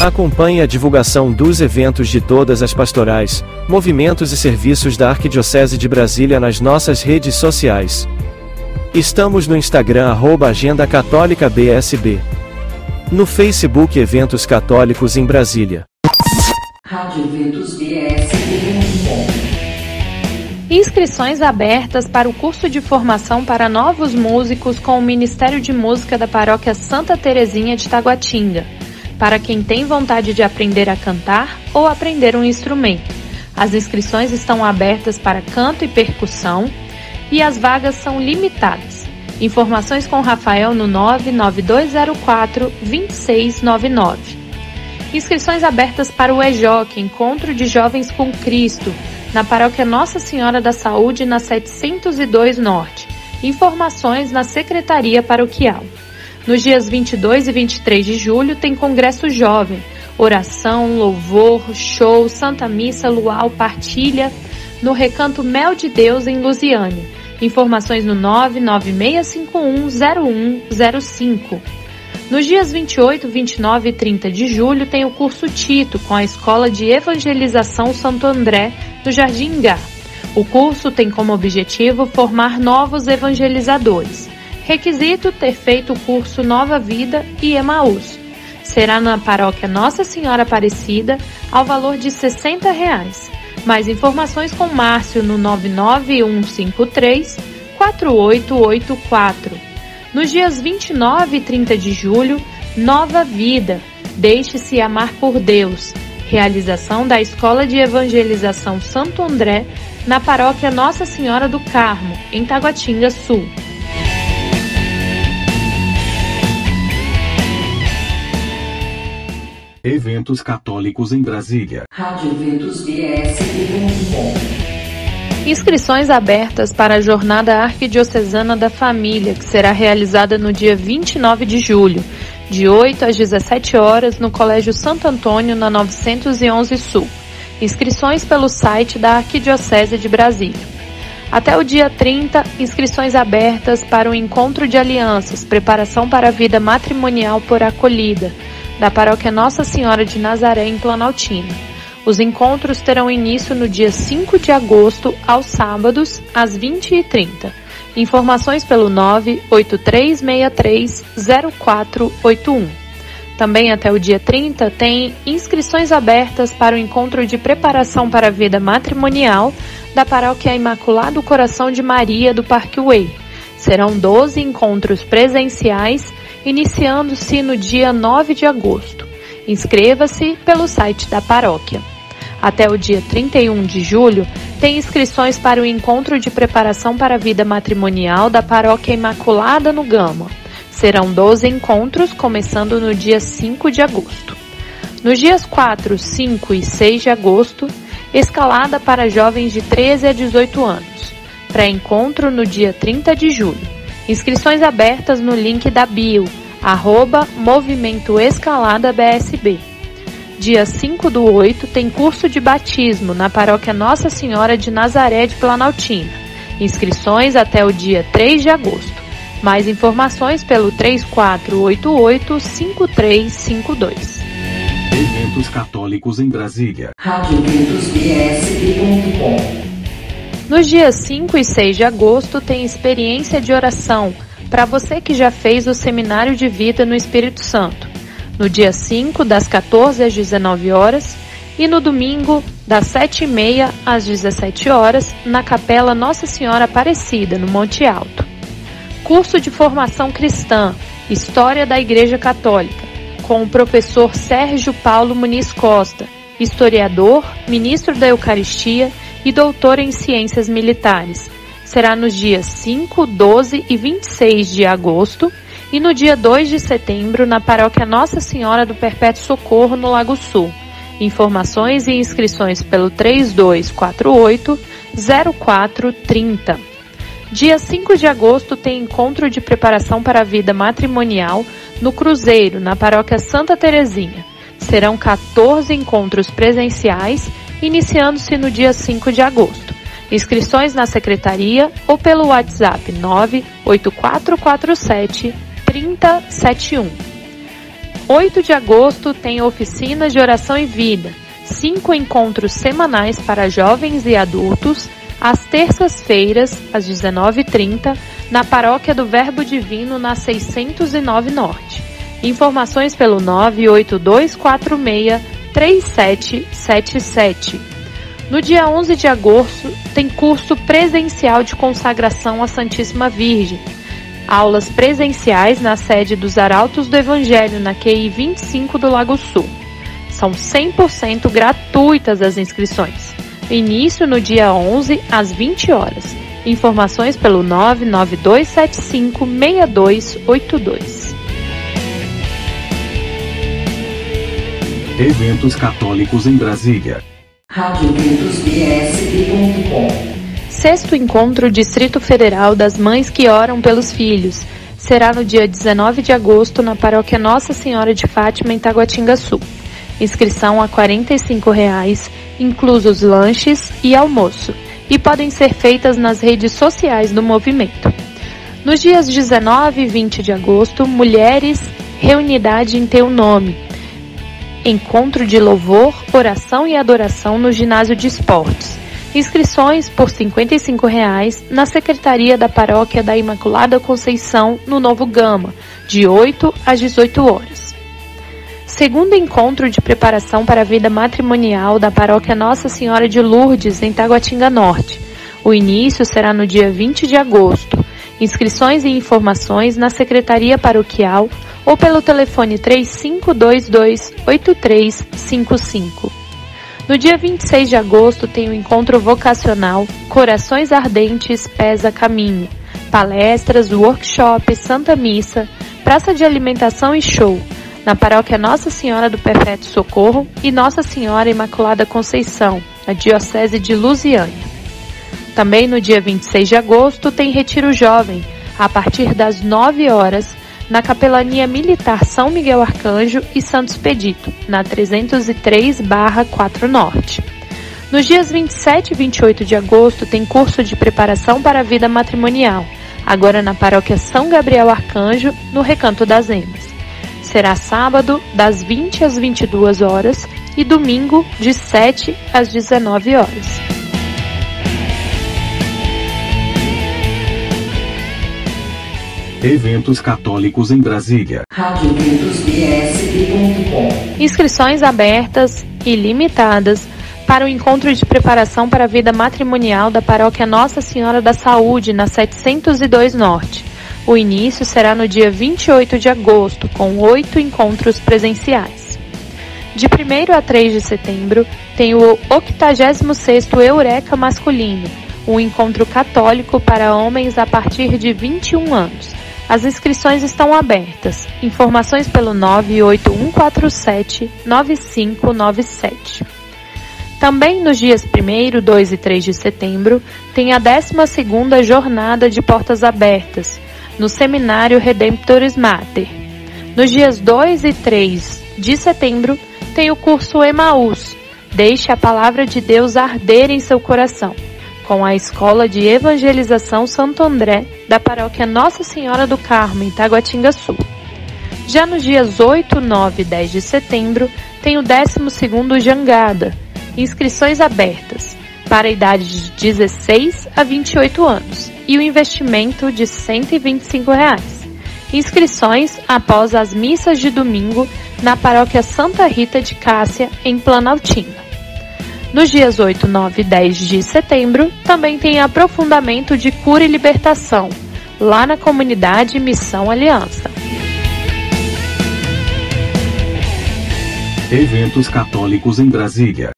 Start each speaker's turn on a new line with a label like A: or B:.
A: Acompanhe a divulgação dos eventos de todas as pastorais, movimentos e serviços da Arquidiocese de Brasília nas nossas redes sociais. Estamos no Instagram arroba Agenda Católica BSB. No Facebook Eventos Católicos em Brasília.
B: Rádio Eventos BSB.
C: Inscrições abertas para o curso de formação para novos músicos com o Ministério de Música da Paróquia Santa Terezinha de Taguatinga para quem tem vontade de aprender a cantar ou aprender um instrumento. As inscrições estão abertas para canto e percussão e as vagas são limitadas. Informações com Rafael no 99204 2699. Inscrições abertas para o EJOC, Encontro de Jovens com Cristo, na paróquia Nossa Senhora da Saúde, na 702 Norte. Informações na Secretaria Paroquial. Nos dias 22 e 23 de julho tem Congresso Jovem, oração, louvor, show, Santa Missa, luau, partilha, no Recanto Mel de Deus em Lusiânia. Informações no 996510105. Nos dias 28, 29 e 30 de julho tem o curso Tito com a Escola de Evangelização Santo André, no Jardim Gá. O curso tem como objetivo formar novos evangelizadores. Requisito ter feito o curso Nova Vida e Emaús. Será na paróquia Nossa Senhora Aparecida, ao valor de 60 reais. Mais informações com Márcio no 99153 4884. Nos dias 29 e 30 de julho, Nova Vida. Deixe-se amar por Deus. Realização da Escola de Evangelização Santo André, na paróquia Nossa Senhora do Carmo, em Taguatinga Sul.
D: Eventos católicos em Brasília.
B: Rádio Eventos BSB.com.
C: Inscrições abertas para a Jornada Arquidiocesana da Família, que será realizada no dia 29 de julho, de 8 às 17 horas, no Colégio Santo Antônio, na 911 Sul. Inscrições pelo site da Arquidiocese de Brasília. Até o dia 30, inscrições abertas para o Encontro de Alianças, preparação para a vida matrimonial por acolhida da Paróquia Nossa Senhora de Nazaré, em Planaltina. Os encontros terão início no dia 5 de agosto, aos sábados, às 20h30. Informações pelo 983630481. Também até o dia 30 tem inscrições abertas para o encontro de preparação para a vida matrimonial da Paróquia Imaculado Coração de Maria do Parque Way. Serão 12 encontros presenciais iniciando-se no dia 9 de agosto. Inscreva-se pelo site da paróquia. Até o dia 31 de julho, tem inscrições para o encontro de preparação para a vida matrimonial da Paróquia Imaculada no Gama. Serão 12 encontros, começando no dia 5 de agosto. Nos dias 4, 5 e 6 de agosto, escalada para jovens de 13 a 18 anos. Pré-encontro no dia 30 de julho. Inscrições abertas no link da bio, arroba Movimento Escalada BSB. Dia 5 do 8 tem curso de batismo na paróquia Nossa Senhora de Nazaré de Planaltina. Inscrições até o dia 3 de agosto. Mais informações pelo 3488-5352.
D: Eventos católicos em Brasília.
B: Rádio.
C: Nos dias 5 e 6 de agosto tem experiência de oração para você que já fez o Seminário de Vida no Espírito Santo. No dia 5, das 14 às 19 horas, e no domingo, das 7 e meia às 17 horas, na Capela Nossa Senhora Aparecida, no Monte Alto. Curso de Formação Cristã, História da Igreja Católica, com o professor Sérgio Paulo Muniz Costa, historiador, ministro da Eucaristia e doutor em Ciências Militares. Será nos dias 5, 12 e 26 de agosto e no dia 2 de setembro na paróquia Nossa Senhora do Perpétuo Socorro, no Lago Sul. Informações e inscrições pelo 3248 0430. Dia 5 de agosto tem encontro de preparação para a vida matrimonial no Cruzeiro, na paróquia Santa Terezinha. Serão 14 encontros presenciais iniciando-se no dia 5 de agosto. Inscrições na secretaria ou pelo WhatsApp 98447 3071. 8 de agosto tem oficinas de oração e vida, cinco encontros semanais para jovens e adultos, às terças-feiras, às 19h30, na Paróquia do Verbo Divino, na 609 Norte. Informações pelo 98246 3777. No dia 11 de agosto, tem curso presencial de consagração à Santíssima Virgem. Aulas presenciais na sede dos Arautos do Evangelho, na QI 25 do Lago Sul. São 100% gratuitas as inscrições. Início no dia 11 às 20 horas. Informações pelo 99275 6282.
D: Eventos católicos em Brasília.
C: Sexto Encontro Distrito Federal das Mães que Oram pelos Filhos. Será no dia 19 de agosto na paróquia Nossa Senhora de Fátima, em Taguatinga Sul. Inscrição a 45 reais, inclusos lanches e almoço, e podem ser feitas nas redes sociais do movimento. Nos dias 19 e 20 de agosto, Mulheres Reunidade em Teu Nome. Encontro de louvor, oração e adoração no ginásio de esportes. Inscrições por 55 reais na Secretaria da Paróquia da Imaculada Conceição, no Novo Gama, de 8 às 18 horas. Segundo encontro de preparação para a vida matrimonial da Paróquia Nossa Senhora de Lourdes, em Taguatinga Norte. O início será no dia 20 de agosto. Inscrições e informações na Secretaria Paroquial ou pelo telefone 3522-8355. No dia 26 de agosto tem o encontro vocacional Corações Ardentes Pesa Caminho. Palestras, workshop, Santa Missa, praça de alimentação e show na paróquia Nossa Senhora do Perpétuo Socorro e Nossa Senhora Imaculada Conceição, na Diocese de Lusiânia. Também no dia 26 de agosto tem Retiro Jovem, a partir das 9 horas, na Capelania Militar São Miguel Arcanjo e Santos Pedito, na 303/4 Norte. Nos dias 27 e 28 de agosto tem curso de preparação para a vida matrimonial, agora na Paróquia São Gabriel Arcanjo, no Recanto das Emas. Será sábado, das 20 às 22 horas e domingo, de 7 às 19 horas.
D: Eventos católicos em Brasília.
C: Inscrições abertas e limitadas para o encontro de preparação para a vida matrimonial da Paróquia Nossa Senhora da Saúde, na 702 Norte. O início será no dia 28 de agosto, com oito encontros presenciais. De 1 a 3 de setembro, tem o 86º Eureka Masculino, um encontro católico para homens a partir de 21 anos. As inscrições estão abertas. Informações pelo 98147 9597. Também nos dias 1, 2 e 3 de setembro, tem a 12ª Jornada de Portas Abertas, no Seminário Redemptoris Mater. Nos dias 2 e 3 de setembro, tem o curso Emaús, Deixe a Palavra de Deus arder em seu coração, com a Escola de Evangelização Santo André, da Paróquia Nossa Senhora do Carmo, em Taguatinga Sul. Já nos dias 8, 9 e 10 de setembro, tem o 12º Jangada, inscrições abertas, para a idade de 16 a 28 anos, e o investimento de 125 reais. Inscrições após as missas de domingo na Paróquia Santa Rita de Cássia, em Planaltina. Nos dias 8, 9 e 10 de setembro, também tem aprofundamento de cura e libertação, lá na comunidade Missão Aliança.
D: Eventos católicos em Brasília.